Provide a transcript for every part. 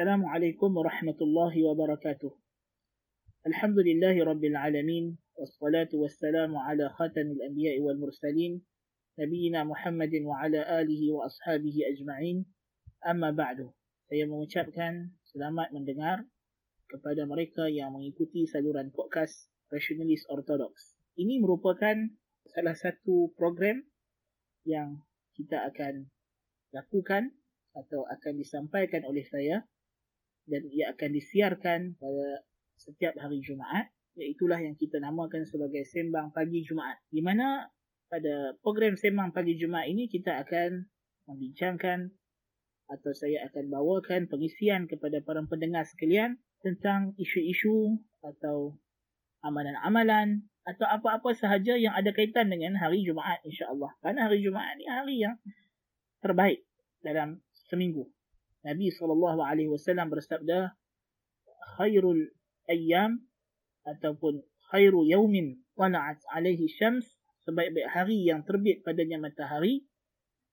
Assalamualaikum warahmatullahi wabarakatuh. Alhamdulillahi rabbil alamin wassalatu wassalamu ala khatamil anbiya wal mursalin nabiyina Muhammadin wa ala alihi wa ashabihi ajma'in. Amma ba'du. Saya mengucapkan selamat mendengar kepada mereka yang mengikuti saluran podcast Rationalist Orthodox. Ini merupakan salah satu program yang kita akan lakukan atau akan disampaikan oleh saya dan ia akan disiarkan pada setiap hari Jumaat iaitulah yang kita namakan sebagai Sembang Pagi Jumaat di mana pada program Sembang Pagi Jumaat ini kita akan membincangkan atau saya akan bawakan pengisian kepada para pendengar sekalian tentang isu-isu atau amalan-amalan atau apa-apa sahaja yang ada kaitan dengan hari Jumaat insya-Allah. Karena hari Jumaat ni hari yang terbaik dalam seminggu. Nabi SAW bersabda, khairul ayyam ataupun khairu yaumin tala'at alaihi syams, sebaik-baik hari yang terbit padanya matahari,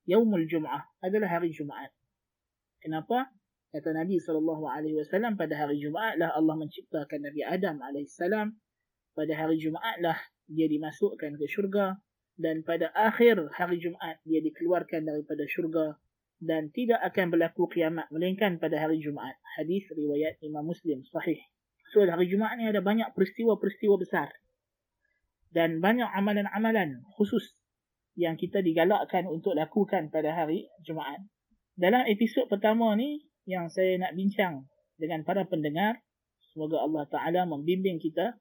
yaumul jum'ah adalah hari Jumaat. Kenapa? Kata Nabi SAW pada hari Jumaat lah Allah menciptakan Nabi Adam AS. Pada hari Jumaat lah dia dimasukkan ke syurga. Dan pada akhir hari Jumaat dia dikeluarkan daripada syurga dan tidak akan berlaku kiamat melainkan pada hari Jumaat. Hadis riwayat Imam Muslim sahih. So hari Jumaat ni ada banyak peristiwa-peristiwa besar dan banyak amalan-amalan khusus yang kita digalakkan untuk lakukan pada hari Jumaat. Dalam episod pertama ni yang saya nak bincang dengan para pendengar, semoga Allah Taala membimbing kita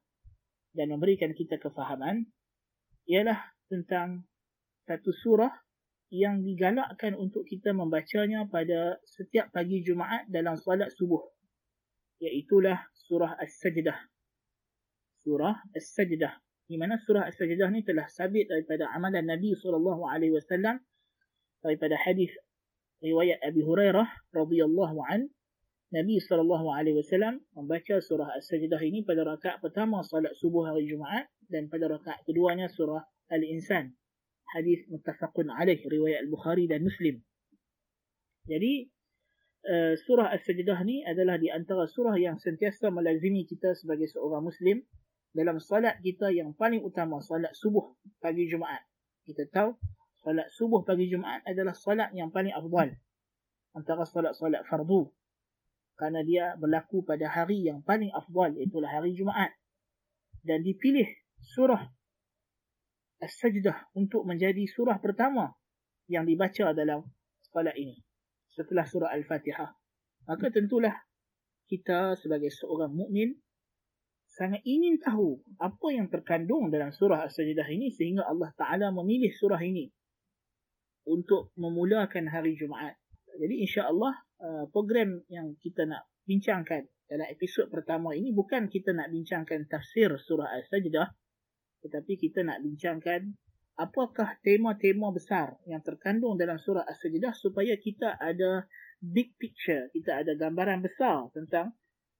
dan memberikan kita kefahaman ialah tentang satu surah yang digalakkan untuk kita membacanya pada setiap pagi Jumaat dalam solat subuh. Iaitulah surah As-Sajdah. Surah As-Sajdah. Di mana surah As-Sajdah ni telah sabit daripada amalan Nabi SAW daripada hadis riwayat Abi Hurairah radhiyallahu an Nabi SAW membaca surah As-Sajdah ini pada rakaat pertama salat subuh hari Jumaat dan pada rakaat keduanya surah Al-Insan hadis muttafaqun alaih riwayat al-Bukhari dan Muslim. Jadi uh, surah As-Sajdah ni adalah di antara surah yang sentiasa melazimi kita sebagai seorang muslim dalam solat kita yang paling utama solat subuh pagi Jumaat. Kita tahu solat subuh pagi Jumaat adalah solat yang paling afdal antara solat-solat fardu kerana dia berlaku pada hari yang paling afdal iaitu hari Jumaat dan dipilih surah As-Sajdah untuk menjadi surah pertama yang dibaca dalam solat ini setelah surah Al-Fatihah. Maka tentulah kita sebagai seorang mukmin sangat ingin tahu apa yang terkandung dalam surah As-Sajdah ini sehingga Allah Taala memilih surah ini untuk memulakan hari Jumaat. Jadi insya-Allah uh, program yang kita nak bincangkan dalam episod pertama ini bukan kita nak bincangkan tafsir surah As-Sajdah tetapi kita nak bincangkan apakah tema-tema besar yang terkandung dalam surah As-Sajdah supaya kita ada big picture, kita ada gambaran besar tentang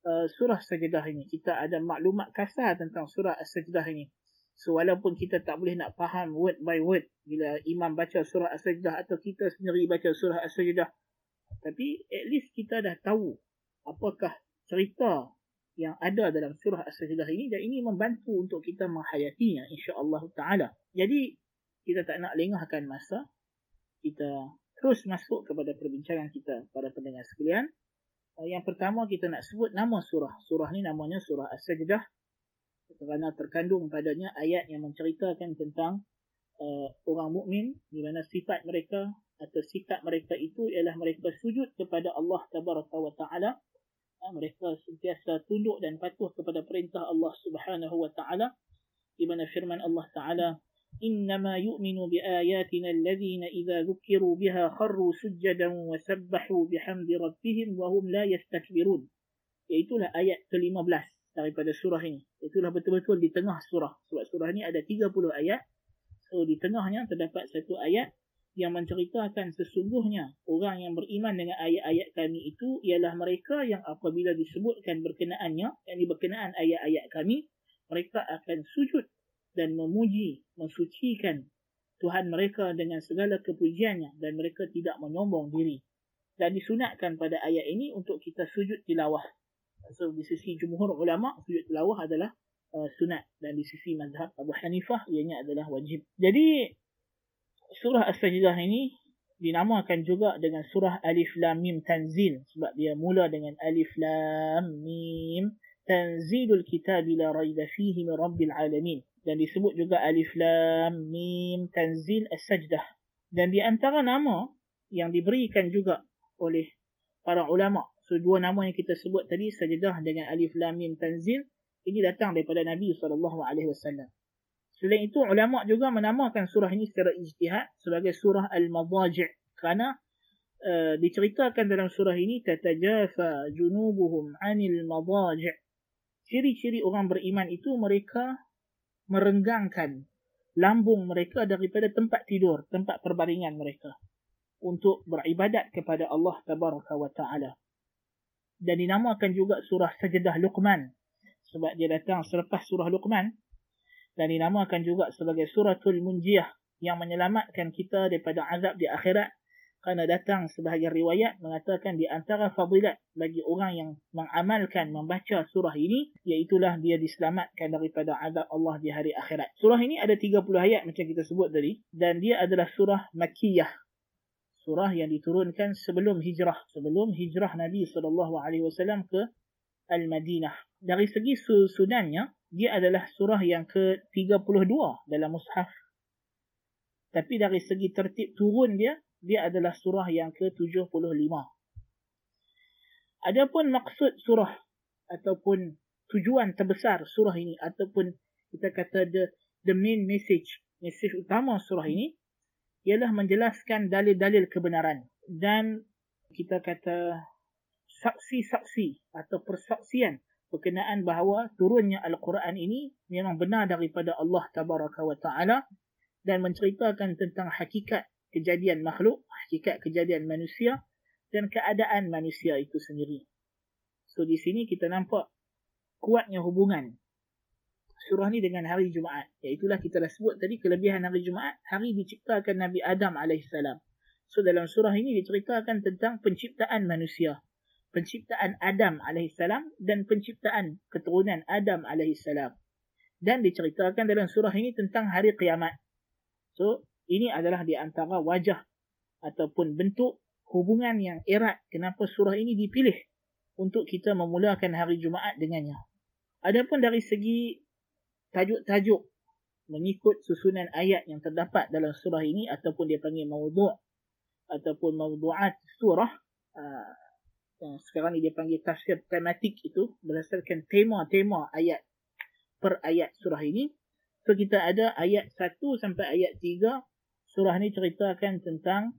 uh, surah As-Sajdah ini. Kita ada maklumat kasar tentang surah As-Sajdah ini. So walaupun kita tak boleh nak faham word by word bila imam baca surah As-Sajdah atau kita sendiri baca surah As-Sajdah tapi at least kita dah tahu apakah cerita yang ada dalam surah As-Sajdah ini dan ini membantu untuk kita menghayatinya insya-Allah taala. Jadi kita tak nak lengahkan masa. Kita terus masuk kepada perbincangan kita para pendengar sekalian. Uh, yang pertama kita nak sebut nama surah. Surah ni namanya surah As-Sajdah kerana terkandung padanya ayat yang menceritakan tentang uh, orang mukmin di mana sifat mereka atau sikap mereka itu ialah mereka sujud kepada Allah Tabaraka wa Taala mereka sentiasa tunduk dan patuh kepada perintah Allah Subhanahu wa taala di mana firman Allah taala innama yu'minu bi ayatina alladhina idza dhukiru biha kharru sujadan wa sabbahu bihamdi rabbihim wa hum la yastakbirun. Iaitulah ayat ke-15 daripada surah ini. Itulah betul-betul di tengah surah. Sebab surah ini ada 30 ayat. So di tengahnya terdapat satu ayat yang menceritakan sesungguhnya orang yang beriman dengan ayat-ayat kami itu ialah mereka yang apabila disebutkan berkenaannya, yang berkenaan ayat-ayat kami, mereka akan sujud dan memuji, mensucikan Tuhan mereka dengan segala kepujiannya dan mereka tidak menyombong diri. dan disunatkan pada ayat ini untuk kita sujud tilawah. So di sisi jumhur ulama sujud tilawah adalah uh, sunat dan di sisi mazhab Abu Hanifah ianya adalah wajib. Jadi surah As-Sajdah ini dinamakan juga dengan surah Alif Lam Mim Tanzil sebab dia mula dengan Alif Lam Mim Tanzilul Kitab la raiba fihi min Rabbil Alamin dan disebut juga Alif Lam Mim Tanzil As-Sajdah dan di antara nama yang diberikan juga oleh para ulama. So dua nama yang kita sebut tadi sajadah dengan alif lam mim tanzil ini datang daripada Nabi wasallam. Selain itu ulama juga menamakan surah ini secara ijtihad sebagai surah al-madaji' kerana uh, diceritakan dalam surah ini tatajafa junubuhum 'anil madaji' ciri-ciri orang beriman itu mereka merenggangkan lambung mereka daripada tempat tidur, tempat perbaringan mereka untuk beribadat kepada Allah tabaraka wa taala. Dan dinamakan juga surah Sajdah Luqman. Sebab dia datang selepas surah Luqman dan dinamakan juga sebagai suratul munjiyah yang menyelamatkan kita daripada azab di akhirat. Kerana datang sebahagian riwayat mengatakan di antara fadilat bagi orang yang mengamalkan membaca surah ini iaitulah dia diselamatkan daripada azab Allah di hari akhirat. Surah ini ada 30 ayat macam kita sebut tadi dan dia adalah surah Makkiyah. Surah yang diturunkan sebelum hijrah sebelum hijrah Nabi sallallahu alaihi wasallam ke Al-Madinah. Dari segi susunannya dia adalah surah yang ke-32 dalam mushaf. Tapi dari segi tertib turun dia dia adalah surah yang ke-75. Adapun maksud surah ataupun tujuan terbesar surah ini ataupun kita kata the the main message message utama surah ini ialah menjelaskan dalil-dalil kebenaran dan kita kata saksi-saksi atau persaksian berkenaan bahawa turunnya Al-Quran ini memang benar daripada Allah Tabaraka wa Ta'ala dan menceritakan tentang hakikat kejadian makhluk, hakikat kejadian manusia dan keadaan manusia itu sendiri. So di sini kita nampak kuatnya hubungan surah ni dengan hari Jumaat. Iaitulah kita dah sebut tadi kelebihan hari Jumaat, hari diciptakan Nabi Adam AS. So dalam surah ini diceritakan tentang penciptaan manusia. Penciptaan Adam AS dan penciptaan keturunan Adam AS. Dan diceritakan dalam surah ini tentang hari kiamat. So ini adalah di antara wajah ataupun bentuk hubungan yang erat kenapa surah ini dipilih untuk kita memulakan hari Jumaat dengannya. Adapun dari segi tajuk-tajuk mengikut susunan ayat yang terdapat dalam surah ini ataupun dia panggil mawdu' ataupun mawdu'at surah yang sekarang ni dia panggil tafsir tematik itu berdasarkan tema-tema ayat per ayat surah ini. So kita ada ayat 1 sampai ayat 3 surah ni ceritakan tentang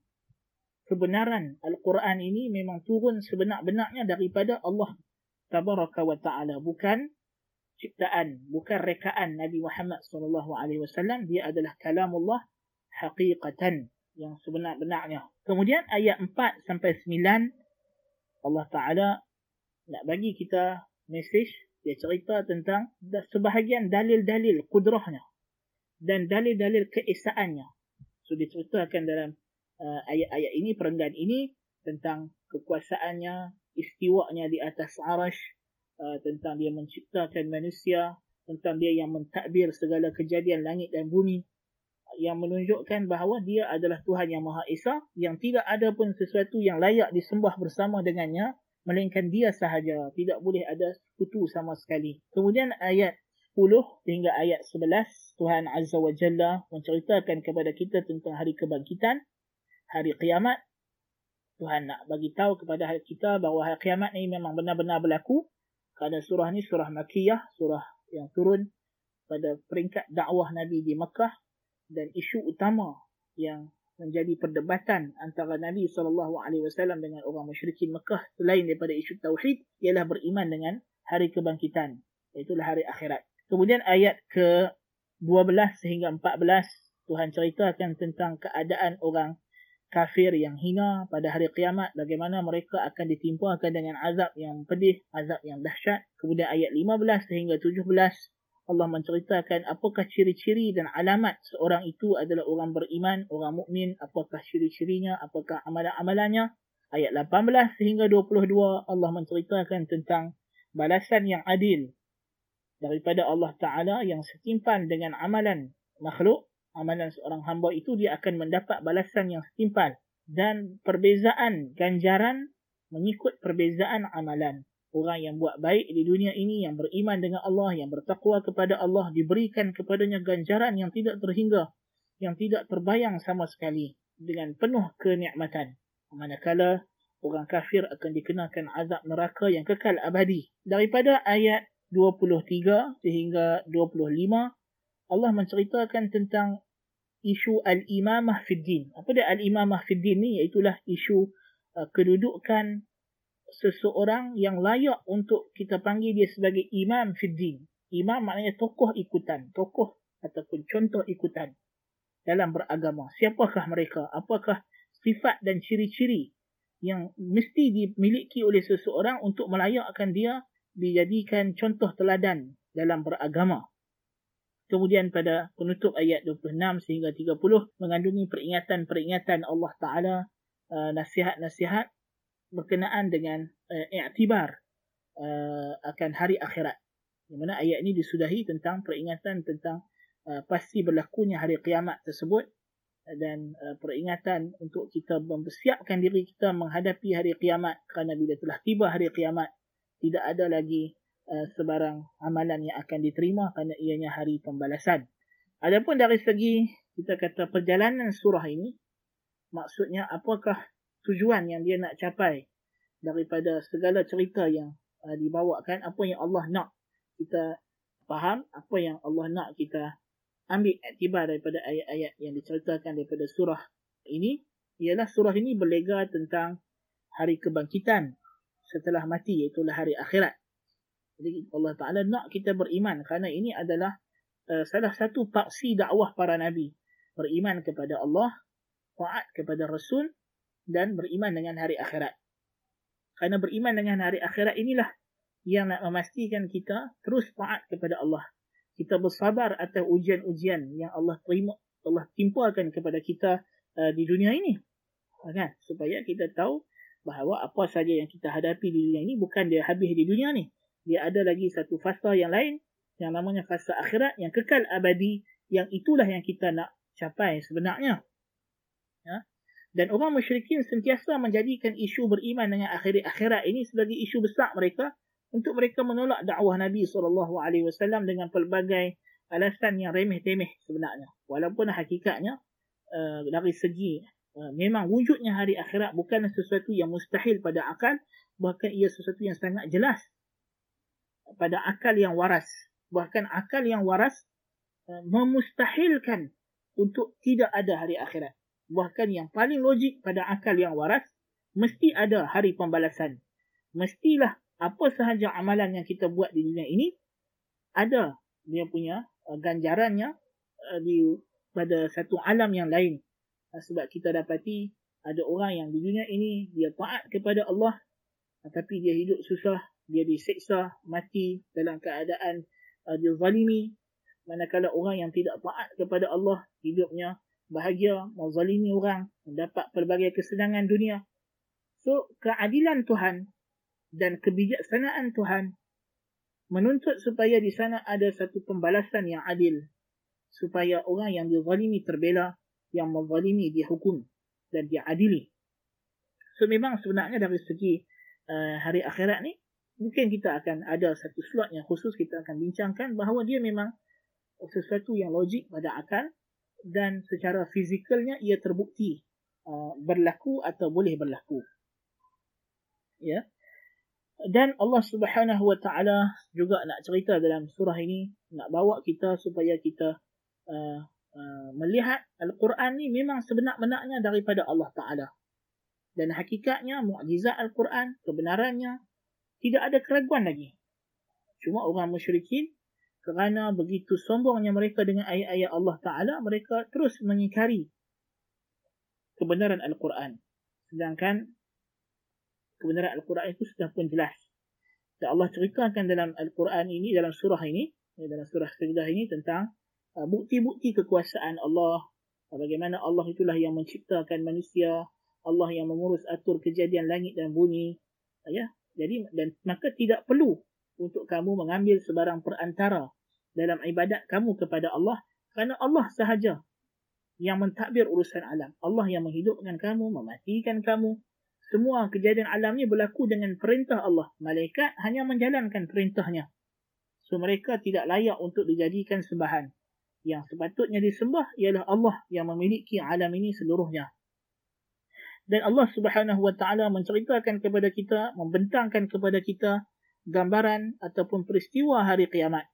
kebenaran Al-Quran ini memang turun sebenar-benarnya daripada Allah Tabaraka wa Ta'ala. Bukan ciptaan bukan rekaan Nabi Muhammad wasallam. Dia adalah kalamullah haqiqatan yang sebenar-benarnya kemudian ayat 4 sampai 9 Allah taala nak bagi kita message dia cerita tentang sebahagian dalil-dalil kudrahnya dan dalil-dalil keesaannya. So diceritakan dalam uh, ayat-ayat ini perenggan ini tentang kekuasaannya istiwanya di atas arash Uh, tentang dia menciptakan manusia, tentang dia yang mentadbir segala kejadian langit dan bumi, yang menunjukkan bahawa dia adalah Tuhan yang Maha Esa, yang tidak ada pun sesuatu yang layak disembah bersama dengannya, melainkan dia sahaja. Tidak boleh ada sekutu sama sekali. Kemudian ayat 10 hingga ayat 11, Tuhan Azza wa Jalla menceritakan kepada kita tentang hari kebangkitan, hari kiamat. Tuhan nak bagi tahu kepada kita bahawa hari kiamat ini memang benar-benar berlaku kerana surah ni surah Makiyah, surah yang turun pada peringkat dakwah Nabi di Mekah dan isu utama yang menjadi perdebatan antara Nabi SAW dengan orang musyrikin Mekah selain daripada isu Tauhid ialah beriman dengan hari kebangkitan. Itulah hari akhirat. Kemudian ayat ke-12 sehingga 14 Tuhan ceritakan tentang keadaan orang kafir yang hina pada hari kiamat bagaimana mereka akan ditimpakan dengan azab yang pedih azab yang dahsyat kemudian ayat 15 sehingga 17 Allah menceritakan apakah ciri-ciri dan alamat seorang itu adalah orang beriman orang mukmin apakah ciri-cirinya apakah amalan-amalannya ayat 18 sehingga 22 Allah menceritakan tentang balasan yang adil daripada Allah Ta'ala yang setimpal dengan amalan makhluk, amalan seorang hamba itu dia akan mendapat balasan yang setimpal dan perbezaan ganjaran mengikut perbezaan amalan. Orang yang buat baik di dunia ini, yang beriman dengan Allah, yang bertakwa kepada Allah, diberikan kepadanya ganjaran yang tidak terhingga, yang tidak terbayang sama sekali dengan penuh kenikmatan manakala orang kafir akan dikenakan azab neraka yang kekal abadi. Daripada ayat 23 sehingga 25, Allah menceritakan tentang isu al-imamah fid din. Apa dia al-imamah fid din ni? Iaitulah isu uh, kedudukan seseorang yang layak untuk kita panggil dia sebagai imam fid din. Imam maknanya tokoh ikutan, tokoh ataupun contoh ikutan dalam beragama. Siapakah mereka? Apakah sifat dan ciri-ciri yang mesti dimiliki oleh seseorang untuk melayakkan dia dijadikan contoh teladan dalam beragama. Kemudian pada penutup ayat 26 sehingga 30 mengandungi peringatan-peringatan Allah Ta'ala uh, nasihat-nasihat berkenaan dengan uh, i'tibar uh, akan hari akhirat. Di mana ayat ini disudahi tentang peringatan tentang uh, pasti berlakunya hari kiamat tersebut dan uh, peringatan untuk kita mempersiapkan diri kita menghadapi hari kiamat kerana bila telah tiba hari kiamat tidak ada lagi uh, sebarang amalan yang akan diterima kerana ianya hari pembalasan. Adapun dari segi kita kata perjalanan surah ini maksudnya apakah tujuan yang dia nak capai daripada segala cerita yang uh, dibawakan apa yang Allah nak kita faham apa yang Allah nak kita ambil iktibar daripada ayat-ayat yang diceritakan daripada surah ini ialah surah ini berlega tentang hari kebangkitan setelah mati iaitu hari akhirat. Jadi Allah Taala nak kita beriman kerana ini adalah uh, salah satu paksi dakwah para nabi. Beriman kepada Allah, taat kepada Rasul dan beriman dengan hari akhirat. Kerana beriman dengan hari akhirat inilah yang nak memastikan kita terus taat kepada Allah. Kita bersabar atas ujian-ujian yang Allah terima Allah timpakan kepada kita uh, di dunia ini. Ha, kan? Supaya kita tahu bahawa apa saja yang kita hadapi di dunia ini bukan dia habis di dunia ni. Dia ada lagi satu fasa yang lain yang namanya fasa akhirat yang kekal abadi yang itulah yang kita nak capai sebenarnya. ya dan orang musyrikin sentiasa menjadikan isu beriman dengan akhirat akhirat ini sebagai isu besar mereka untuk mereka menolak dakwah Nabi SAW dengan pelbagai alasan yang remeh-temeh sebenarnya. Walaupun hakikatnya uh, dari segi uh, memang wujudnya hari akhirat bukan sesuatu yang mustahil pada akal, bahkan ia sesuatu yang sangat jelas pada akal yang waras. Bahkan akal yang waras uh, memustahilkan untuk tidak ada hari akhirat. Bahkan yang paling logik pada akal yang waras, mesti ada hari pembalasan. Mestilah apa sahaja amalan yang kita buat di dunia ini ada dia punya uh, ganjarannya uh, di pada satu alam yang lain uh, sebab kita dapati ada orang yang di dunia ini dia taat kepada Allah tapi dia hidup susah dia diseksa mati dalam keadaan uh, dia zalimi manakala orang yang tidak taat kepada Allah hidupnya bahagia menzalimi orang mendapat pelbagai kesenangan dunia. So keadilan Tuhan dan kebijaksanaan Tuhan menuntut supaya di sana ada satu pembalasan yang adil supaya orang yang dizalimi terbela yang menzalimi dihukum dan diadili. So memang sebenarnya dari segi uh, hari akhirat ni mungkin kita akan ada satu slot yang khusus kita akan bincangkan bahawa dia memang sesuatu yang logik pada akal dan secara fizikalnya ia terbukti uh, berlaku atau boleh berlaku ya dan Allah Subhanahu Wa Taala juga nak cerita dalam surah ini nak bawa kita supaya kita uh, uh, melihat Al-Quran ni memang sebenar-benarnya daripada Allah Taala. Dan hakikatnya mukjizat Al-Quran kebenarannya tidak ada keraguan lagi. Cuma orang musyrikin kerana begitu sombongnya mereka dengan ayat-ayat Allah Taala mereka terus mengingkari kebenaran Al-Quran. Sedangkan kebenaran Al-Quran itu sudah pun jelas. Dan Allah ceritakan dalam Al-Quran ini, dalam surah ini, ya, dalam surah Sajdah ini tentang uh, bukti-bukti kekuasaan Allah. Bagaimana Allah itulah yang menciptakan manusia. Allah yang mengurus atur kejadian langit dan bumi. Ya, jadi dan maka tidak perlu untuk kamu mengambil sebarang perantara dalam ibadat kamu kepada Allah kerana Allah sahaja yang mentadbir urusan alam. Allah yang menghidupkan kamu, mematikan kamu. Semua kejadian alam ni berlaku dengan perintah Allah. Malaikat hanya menjalankan perintahnya. So mereka tidak layak untuk dijadikan sembahan. Yang sepatutnya disembah ialah Allah yang memiliki alam ini seluruhnya. Dan Allah Subhanahu Wa Taala menceritakan kepada kita, membentangkan kepada kita gambaran ataupun peristiwa hari kiamat.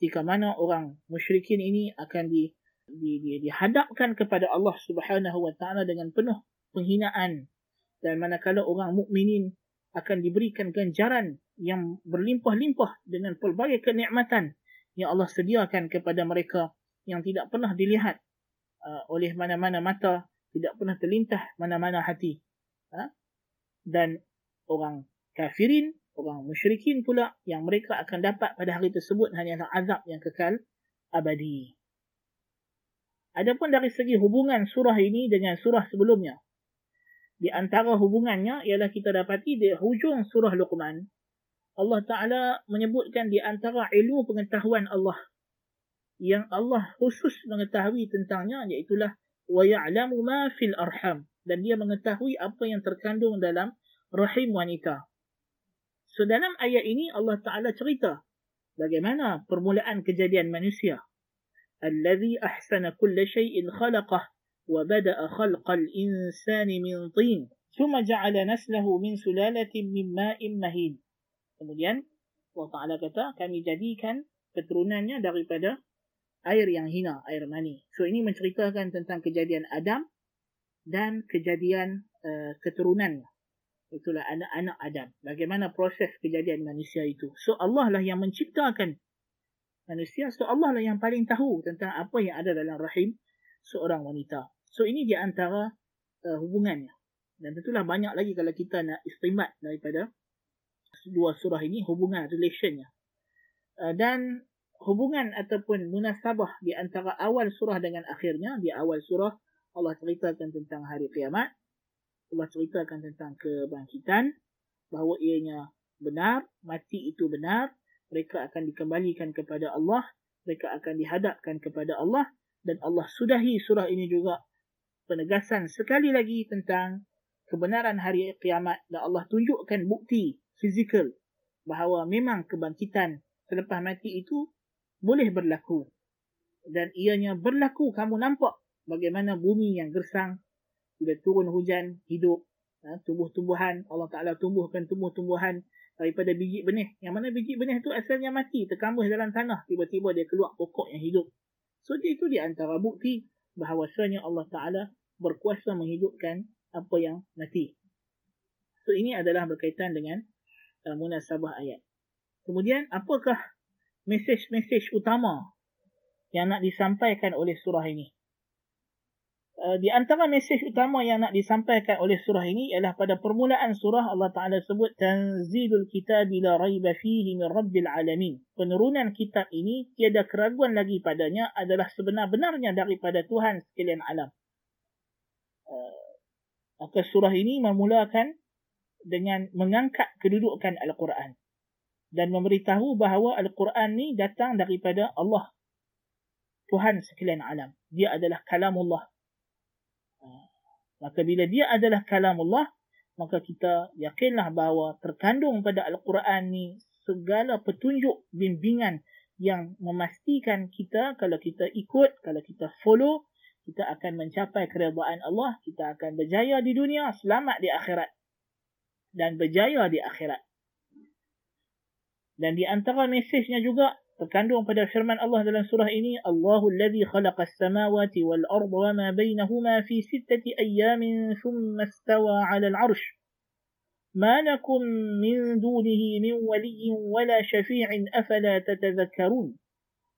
Ketika mana orang musyrikin ini akan di, di, di, dihadapkan kepada Allah Subhanahu Wa Taala dengan penuh penghinaan dan manakala orang mukminin akan diberikan ganjaran yang berlimpah-limpah dengan pelbagai kenikmatan yang Allah sediakan kepada mereka yang tidak pernah dilihat uh, oleh mana-mana mata tidak pernah terlintah mana-mana hati. Ha? Dan orang kafirin, orang musyrikin pula yang mereka akan dapat pada hari tersebut hanyalah azab yang kekal abadi. Adapun dari segi hubungan surah ini dengan surah sebelumnya. Di antara hubungannya ialah kita dapati di hujung surah Luqman. Allah Ta'ala menyebutkan di antara ilmu pengetahuan Allah. Yang Allah khusus mengetahui tentangnya iaitulah ya'lamu ma fil arham dan dia mengetahui apa yang terkandung dalam rahim wanita. So dalam ayat ini Allah Taala cerita bagaimana permulaan kejadian manusia. Allazi ahsana kull shay'in khalaqah wa bada'a khalqal insani min tin. Thumma ja'ala naslahu min sulalatin min ma'in mahin. Kemudian Allah Taala kata kami jadikan keturunannya daripada air yang hina, air mani. So ini menceritakan tentang kejadian Adam dan kejadian uh, keturunannya. Itulah anak-anak Adam. Bagaimana proses kejadian manusia itu. So Allah lah yang menciptakan manusia. So Allah lah yang paling tahu tentang apa yang ada dalam rahim seorang wanita. So ini di antara uh, hubungannya. Dan tentulah banyak lagi kalau kita nak istimat daripada dua surah ini hubungan relationnya. Uh, dan hubungan ataupun munasabah di antara awal surah dengan akhirnya. Di awal surah Allah ceritakan tentang hari kiamat. Allah ceritakan tentang kebangkitan. Bahawa ianya benar, mati itu benar. Mereka akan dikembalikan kepada Allah. Mereka akan dihadapkan kepada Allah. Dan Allah sudahi surah ini juga penegasan sekali lagi tentang kebenaran hari kiamat. Dan Allah tunjukkan bukti fizikal bahawa memang kebangkitan selepas mati itu boleh berlaku. Dan ianya berlaku kamu nampak bagaimana bumi yang gersang, bila turun hujan, hidup, ha, tumbuh-tumbuhan, Allah Ta'ala tumbuhkan tumbuh-tumbuhan daripada biji benih. Yang mana biji benih itu asalnya mati, terkambus dalam tanah, tiba-tiba dia keluar pokok yang hidup. So, itu di antara bukti bahawasanya Allah Ta'ala berkuasa menghidupkan apa yang mati. So, ini adalah berkaitan dengan uh, munasabah ayat. Kemudian, apakah mesej-mesej utama yang nak disampaikan oleh surah ini. Uh, di antara mesej utama yang nak disampaikan oleh surah ini ialah pada permulaan surah Allah Taala sebut tanzilul kitab la raiba fihi min rabbil alamin. Penurunan kitab ini tiada keraguan lagi padanya adalah sebenar-benarnya daripada Tuhan sekalian alam. Uh, maka surah ini memulakan dengan mengangkat kedudukan Al-Quran dan memberitahu bahawa Al-Quran ni datang daripada Allah. Tuhan sekalian alam. Dia adalah kalamullah. Maka bila dia adalah kalamullah, maka kita yakinlah bahawa terkandung pada Al-Quran ni segala petunjuk bimbingan yang memastikan kita kalau kita ikut, kalau kita follow, kita akan mencapai keredaan Allah, kita akan berjaya di dunia, selamat di akhirat. Dan berjaya di akhirat. Dan di antara mesejnya juga terkandung pada firman Allah dalam surah ini Allahu alladhi khalaqas samawati wal arda wa ma bainahuma fi sittati ayyamin thumma istawa 'ala al-'arsh. Ma lakum min dunihi min waliyyin wala shafi'in afala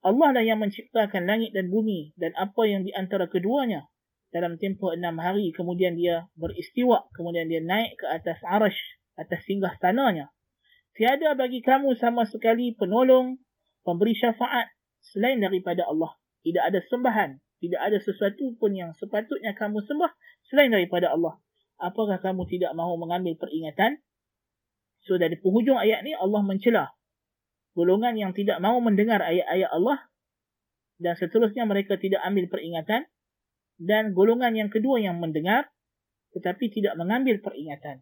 Allah lah yang menciptakan langit dan bumi dan apa yang di antara keduanya. Dalam tempoh enam hari kemudian dia beristiwa kemudian dia naik ke atas arash atas singgah tanahnya. Tiada bagi kamu sama sekali penolong, pemberi syafaat selain daripada Allah. Tidak ada sembahan. Tidak ada sesuatu pun yang sepatutnya kamu sembah selain daripada Allah. apakah kamu tidak mahu mengambil peringatan? So dari penghujung ayat ni Allah mencela golongan yang tidak mahu mendengar ayat-ayat Allah dan seterusnya mereka tidak ambil peringatan dan golongan yang kedua yang mendengar tetapi tidak mengambil peringatan.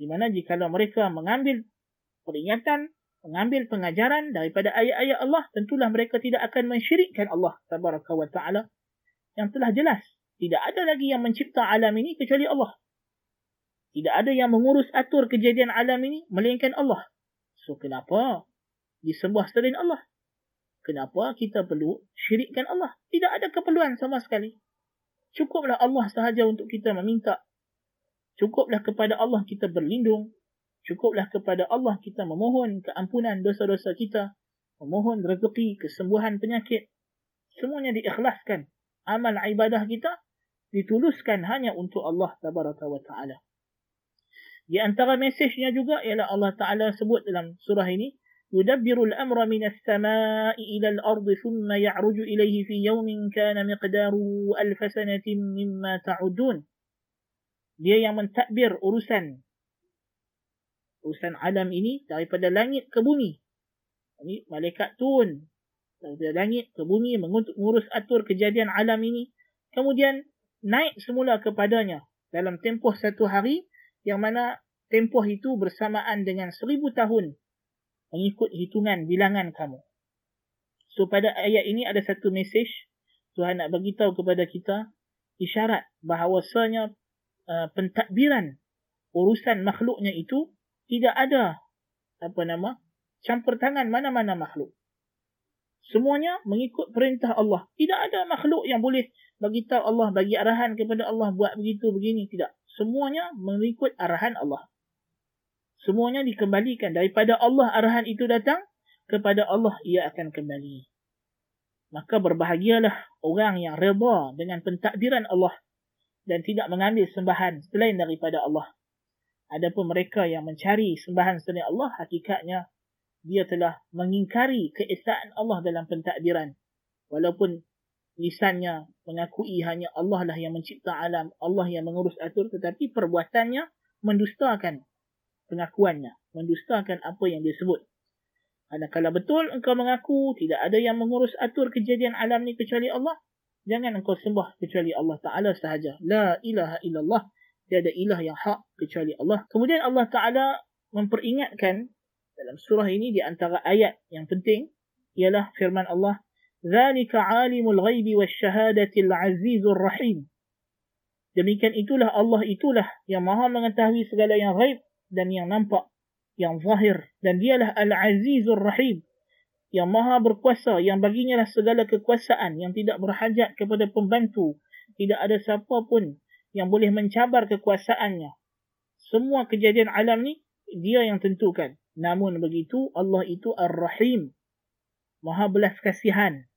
Di mana jika mereka mengambil peringatan, mengambil pengajaran daripada ayat-ayat Allah, tentulah mereka tidak akan mensyirikkan Allah tabaraka wa taala yang telah jelas tidak ada lagi yang mencipta alam ini kecuali Allah. Tidak ada yang mengurus atur kejadian alam ini melainkan Allah. So kenapa disembah selain Allah? Kenapa kita perlu syirikkan Allah? Tidak ada keperluan sama sekali. Cukuplah Allah sahaja untuk kita meminta. Cukuplah kepada Allah kita berlindung. Cukuplah kepada Allah kita memohon keampunan dosa-dosa kita. Memohon rezeki, kesembuhan penyakit. Semuanya diikhlaskan. Amal ibadah kita dituluskan hanya untuk Allah tabaraka wa taala. Di antara mesejnya juga ialah Allah Taala sebut dalam surah ini, "Yudabbiru al-amra min as-sama'i ila al-ard thumma ya'ruju ilayhi fi yawmin kana miqdaruhu alf sanatin mimma ta'udun." Dia yang mentadbir urusan urusan alam ini daripada langit ke bumi. Ini malaikat turun dari langit ke bumi mengurus atur kejadian alam ini. Kemudian naik semula kepadanya dalam tempoh satu hari yang mana tempoh itu bersamaan dengan seribu tahun mengikut hitungan bilangan kamu. So pada ayat ini ada satu mesej Tuhan nak beritahu kepada kita isyarat bahawasanya uh, pentadbiran urusan makhluknya itu tidak ada apa nama campur tangan mana-mana makhluk. Semuanya mengikut perintah Allah. Tidak ada makhluk yang boleh bagi tahu Allah, bagi arahan kepada Allah buat begitu, begini. Tidak. Semuanya mengikut arahan Allah. Semuanya dikembalikan. Daripada Allah arahan itu datang, kepada Allah ia akan kembali. Maka berbahagialah orang yang reda dengan pentakdiran Allah dan tidak mengambil sembahan selain daripada Allah. Adapun mereka yang mencari sembahan selain Allah, hakikatnya dia telah mengingkari keesaan Allah dalam pentakdiran. Walaupun lisannya mengakui hanya Allah lah yang mencipta alam, Allah yang mengurus atur, tetapi perbuatannya mendustakan pengakuannya, mendustakan apa yang dia sebut. Kalau betul engkau mengaku tidak ada yang mengurus atur kejadian alam ni kecuali Allah, jangan engkau sembah kecuali Allah Ta'ala sahaja. La ilaha illallah. Tiada ilah yang hak kecuali Allah. Kemudian Allah Ta'ala memperingatkan dalam surah ini di antara ayat yang penting ialah firman Allah Zalika alimul ghaibi wasyahadatil azizur rahim. Demikian itulah Allah itulah yang maha mengetahui segala yang ghaib dan yang nampak yang zahir. Dan dialah al-azizur rahim yang maha berkuasa yang baginya lah segala kekuasaan yang tidak berhajat kepada pembantu. Tidak ada siapa pun yang boleh mencabar kekuasaannya semua kejadian alam ni dia yang tentukan Namun begitu Allah itu Ar-Rahim. Maha belas kasihan.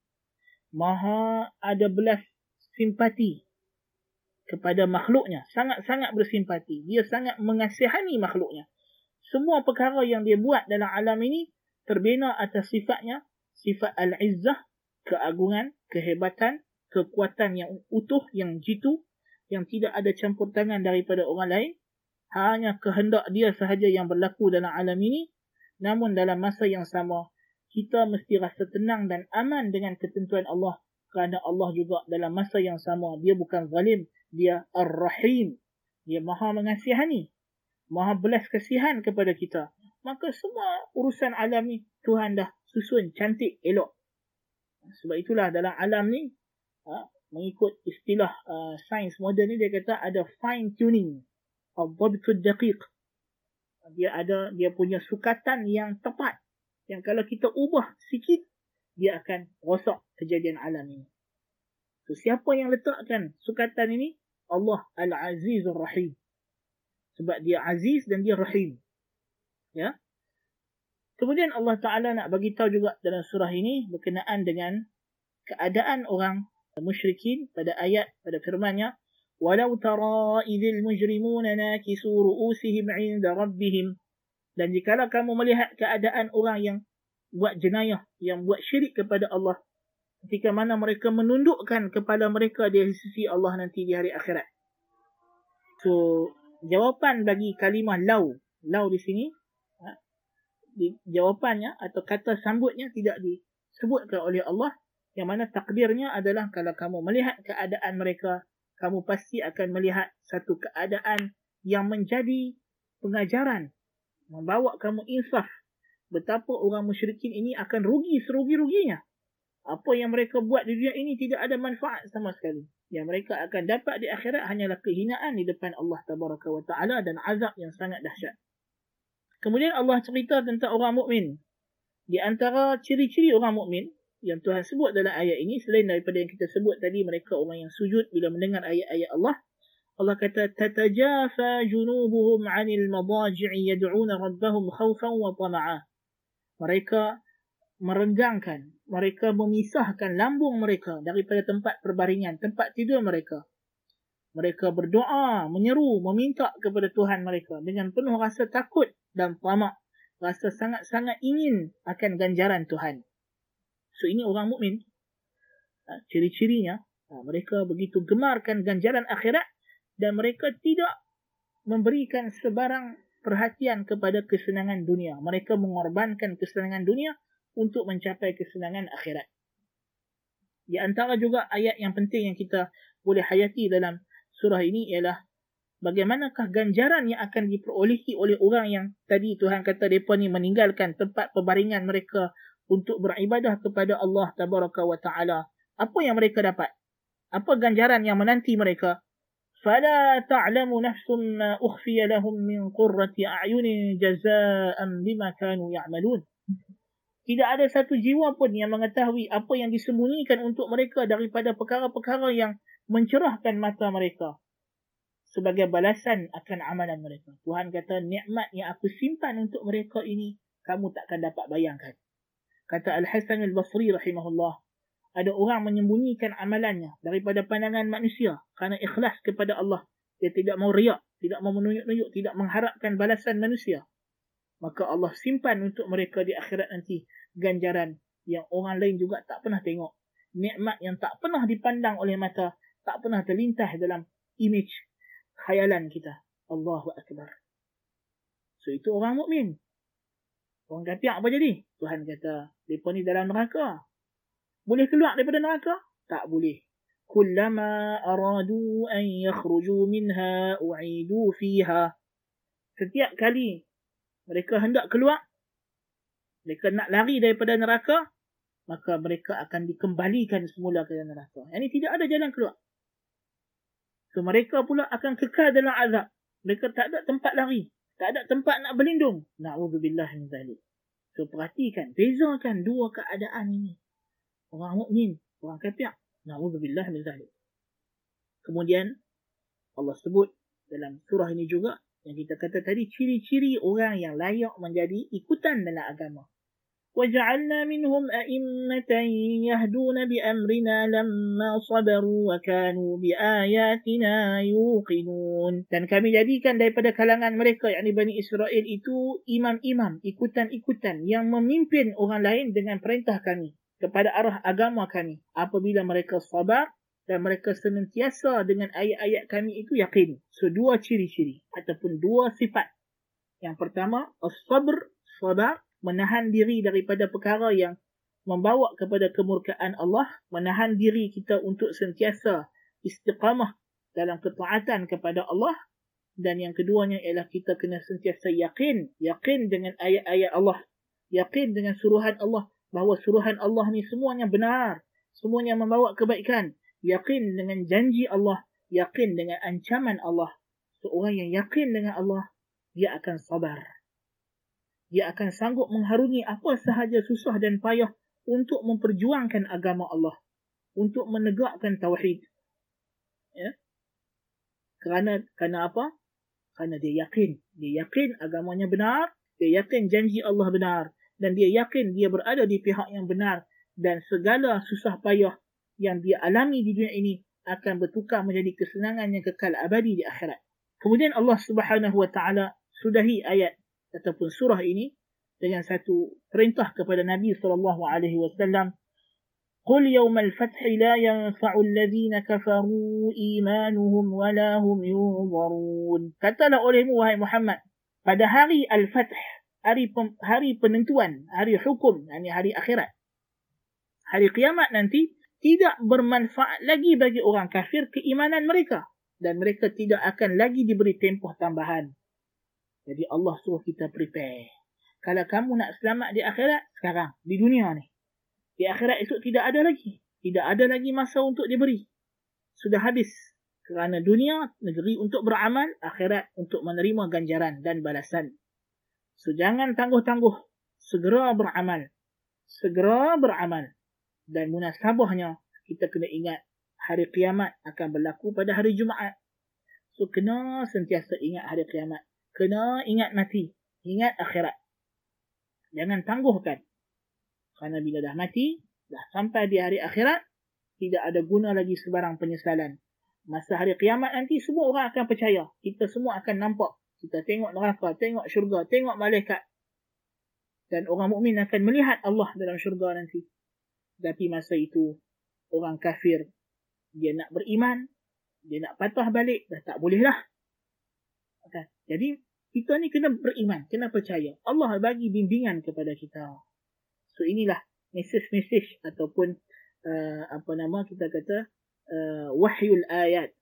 Maha ada belas simpati kepada makhluknya. Sangat-sangat bersimpati. Dia sangat mengasihani makhluknya. Semua perkara yang dia buat dalam alam ini terbina atas sifatnya. Sifat Al-Izzah, keagungan, kehebatan, kekuatan yang utuh, yang jitu, yang tidak ada campur tangan daripada orang lain hanya kehendak dia sahaja yang berlaku dalam alam ini. Namun dalam masa yang sama kita mesti rasa tenang dan aman dengan ketentuan Allah. Kerana Allah juga dalam masa yang sama dia bukan zalim dia ar-rahim. Dia maha mengasihani maha belas kasihan kepada kita. Maka semua urusan alam ni Tuhan dah susun cantik elok. Sebab itulah dalam alam ni ha, mengikut istilah uh, sains moden ni dia kata ada fine tuning al-dhabtul daqiq. Dia ada dia punya sukatan yang tepat. Yang kalau kita ubah sikit, dia akan rosak kejadian alam ini. So, siapa yang letakkan sukatan ini? Allah Al-Azizur Rahim. Sebab dia aziz dan dia rahim. Ya. Kemudian Allah Ta'ala nak bagi tahu juga dalam surah ini berkenaan dengan keadaan orang المشركين pada ayat pada فرمانيا walau tara idzil mujrimuna nakisu ru'usihim عند ربهم dan jikalau kamu melihat keadaan orang yang buat jenayah yang buat syirik kepada Allah ketika mana mereka menundukkan kepala mereka di sisi Allah nanti di hari akhirat. So jawapan bagi kalimah lau lau di sini ha, di jawapannya atau kata sambutnya tidak disebutkan oleh Allah yang mana takdirnya adalah kalau kamu melihat keadaan mereka, kamu pasti akan melihat satu keadaan yang menjadi pengajaran. Membawa kamu insaf. Betapa orang musyrikin ini akan rugi serugi-ruginya. Apa yang mereka buat di dunia ini tidak ada manfaat sama sekali. Yang mereka akan dapat di akhirat hanyalah kehinaan di depan Allah Tabaraka wa Ta'ala dan azab yang sangat dahsyat. Kemudian Allah cerita tentang orang mukmin. Di antara ciri-ciri orang mukmin yang Tuhan sebut dalam ayat ini selain daripada yang kita sebut tadi mereka orang yang sujud bila mendengar ayat-ayat Allah Allah kata tatajafa junubuhum 'anil madaji'i yad'una rabbahum khawfan wa tama'a. Mereka merenggangkan mereka memisahkan lambung mereka daripada tempat perbaringan tempat tidur mereka. Mereka berdoa menyeru meminta kepada Tuhan mereka dengan penuh rasa takut dan tamak rasa sangat-sangat ingin akan ganjaran Tuhan So ini orang mukmin. Ha, ciri-cirinya ha, mereka begitu gemarkan ganjaran akhirat dan mereka tidak memberikan sebarang perhatian kepada kesenangan dunia. Mereka mengorbankan kesenangan dunia untuk mencapai kesenangan akhirat. Di antara juga ayat yang penting yang kita boleh hayati dalam surah ini ialah bagaimanakah ganjaran yang akan diperolehi oleh orang yang tadi Tuhan kata mereka ni meninggalkan tempat perbaringan mereka untuk beribadah kepada Allah tabaraka wa taala. Apa yang mereka dapat? Apa ganjaran yang menanti mereka? Fala ta'lamu nafsun ma ukhfiya lahum min qurrati a'yunin jazaa'an bima kanu ya'malun. Tidak ada satu jiwa pun yang mengetahui apa yang disembunyikan untuk mereka daripada perkara-perkara yang mencerahkan mata mereka sebagai balasan akan amalan mereka. Tuhan kata nikmat yang aku simpan untuk mereka ini kamu takkan dapat bayangkan kata Al-Hasan Al-Basri rahimahullah ada orang menyembunyikan amalannya daripada pandangan manusia kerana ikhlas kepada Allah. Dia tidak mau riak tidak mau menunjuk-nunjuk tidak mengharapkan balasan manusia. Maka Allah simpan untuk mereka di akhirat nanti ganjaran yang orang lain juga tak pernah tengok. Nikmat yang tak pernah dipandang oleh mata tak pernah terlintas dalam image khayalan kita. Allahu akbar. So itu orang mukmin. Orang kata apa jadi? Tuhan kata, mereka ni dalam neraka. Boleh keluar daripada neraka? Tak boleh. Kullama aradu an yakhruju minha u'idu fiha. Setiap kali mereka hendak keluar, mereka nak lari daripada neraka, maka mereka akan dikembalikan semula ke neraka. Yang ini tidak ada jalan keluar. So mereka pula akan kekal dalam azab. Mereka tak ada tempat lari. Tak ada tempat nak berlindung. Na'udzubillah min zalik. So perhatikan, bezakan dua keadaan ini. Orang mukmin, orang kafir. Na'udzubillah min zalik. Kemudian Allah sebut dalam surah ini juga yang kita kata tadi ciri-ciri orang yang layak menjadi ikutan dalam agama. وجعلنا منهم أئمة يهدون بأمرنا لما صبروا وكانوا بآياتنا يوقنون dan kami jadikan daripada kalangan mereka yakni Bani Israel itu imam-imam ikutan-ikutan yang memimpin orang lain dengan perintah kami kepada arah agama kami apabila mereka sabar dan mereka senantiasa dengan ayat-ayat kami itu yakin so dua ciri-ciri ataupun dua sifat yang pertama as-sabr sabar menahan diri daripada perkara yang membawa kepada kemurkaan Allah, menahan diri kita untuk sentiasa istiqamah dalam ketaatan kepada Allah. Dan yang keduanya ialah kita kena sentiasa yakin, yakin dengan ayat-ayat Allah, yakin dengan suruhan Allah bahawa suruhan Allah ni semuanya benar, semuanya membawa kebaikan, yakin dengan janji Allah, yakin dengan ancaman Allah. Seorang yang yakin dengan Allah, dia akan sabar dia akan sanggup mengharungi apa sahaja susah dan payah untuk memperjuangkan agama Allah, untuk menegakkan tauhid. Ya. Kerana kerana apa? Kerana dia yakin, dia yakin agamanya benar, dia yakin janji Allah benar dan dia yakin dia berada di pihak yang benar dan segala susah payah yang dia alami di dunia ini akan bertukar menjadi kesenangan yang kekal abadi di akhirat. Kemudian Allah Subhanahu wa taala sudahi ayat ataupun surah ini dengan satu perintah kepada Nabi sallallahu alaihi wasallam قل يوم الفتح لا ينفع الذين كفروا إيمانهم ولا هم ينظرون katalah olehmu wahai Muhammad pada hari al-fath hari pem, hari penentuan hari hukum yani hari akhirat hari kiamat nanti tidak bermanfaat lagi bagi orang kafir keimanan mereka dan mereka tidak akan lagi diberi tempoh tambahan jadi Allah suruh kita prepare. Kalau kamu nak selamat di akhirat sekarang. Di dunia ni. Di akhirat esok tidak ada lagi. Tidak ada lagi masa untuk diberi. Sudah habis. Kerana dunia negeri untuk beramal akhirat untuk menerima ganjaran dan balasan. So jangan tangguh-tangguh. Segera beramal. Segera beramal. Dan munasabahnya kita kena ingat hari kiamat akan berlaku pada hari Jumaat. So kena sentiasa ingat hari kiamat. Kena ingat mati. Ingat akhirat. Jangan tangguhkan. Kerana bila dah mati, dah sampai di hari akhirat, tidak ada guna lagi sebarang penyesalan. Masa hari kiamat nanti, semua orang akan percaya. Kita semua akan nampak. Kita tengok neraka, tengok syurga, tengok malaikat. Dan orang mukmin akan melihat Allah dalam syurga nanti. Tapi masa itu orang kafir dia nak beriman, dia nak patah balik dah tak boleh lah. Okay. Jadi kita ni kena beriman, kena percaya. Allah bagi bimbingan kepada kita. So inilah mesej-mesej ataupun uh, apa nama kita kata uh, wahyul ayat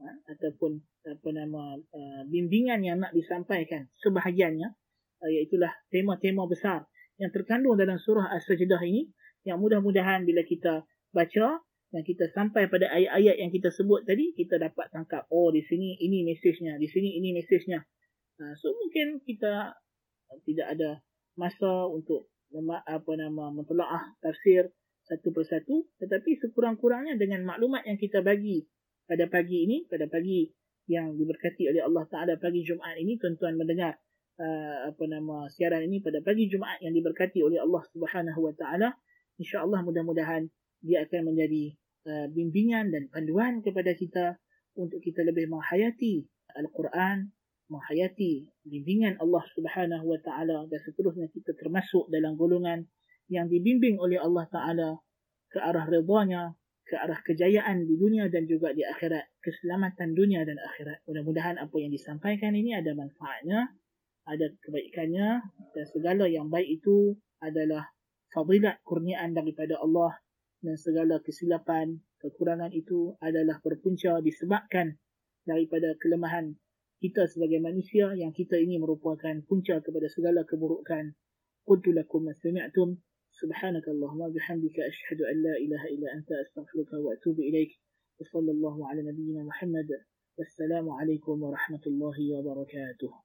uh, ataupun apa nama uh, bimbingan yang nak disampaikan sebahagiannya uh, iaitulah tema-tema besar yang terkandung dalam surah As-Sajdah ini yang mudah-mudahan bila kita baca dan kita sampai pada ayat-ayat yang kita sebut tadi kita dapat tangkap oh di sini ini mesejnya di sini ini mesejnya uh, so mungkin kita tidak ada masa untuk apa nama mentelaah tafsir satu persatu tetapi sekurang-kurangnya dengan maklumat yang kita bagi pada pagi ini pada pagi yang diberkati oleh Allah Taala pagi Jumaat ini tuan-tuan mendengar uh, apa nama siaran ini pada pagi Jumaat yang diberkati oleh Allah Subhanahu wa taala insya-Allah mudah-mudahan dia akan menjadi uh, bimbingan dan panduan kepada kita untuk kita lebih menghayati Al-Quran, menghayati bimbingan Allah Subhanahu wa taala dan seterusnya kita termasuk dalam golongan yang dibimbing oleh Allah taala ke arah ridha ke arah kejayaan di dunia dan juga di akhirat, keselamatan dunia dan akhirat. Mudah-mudahan apa yang disampaikan ini ada manfaatnya, ada kebaikannya dan segala yang baik itu adalah fadilat kurniaan daripada Allah dan segala kesilapan, kekurangan itu adalah berpunca disebabkan daripada kelemahan kita sebagai manusia yang kita ini merupakan punca kepada segala keburukan. Qultu lakum sami'tum subhanakallahumma bihamdika ashhadu an la ilaha illa anta astaghfiruka wa atubu ilaik. Wa sallallahu ala nabiyyina Muhammad. Wassalamu alaikum warahmatullahi wabarakatuh.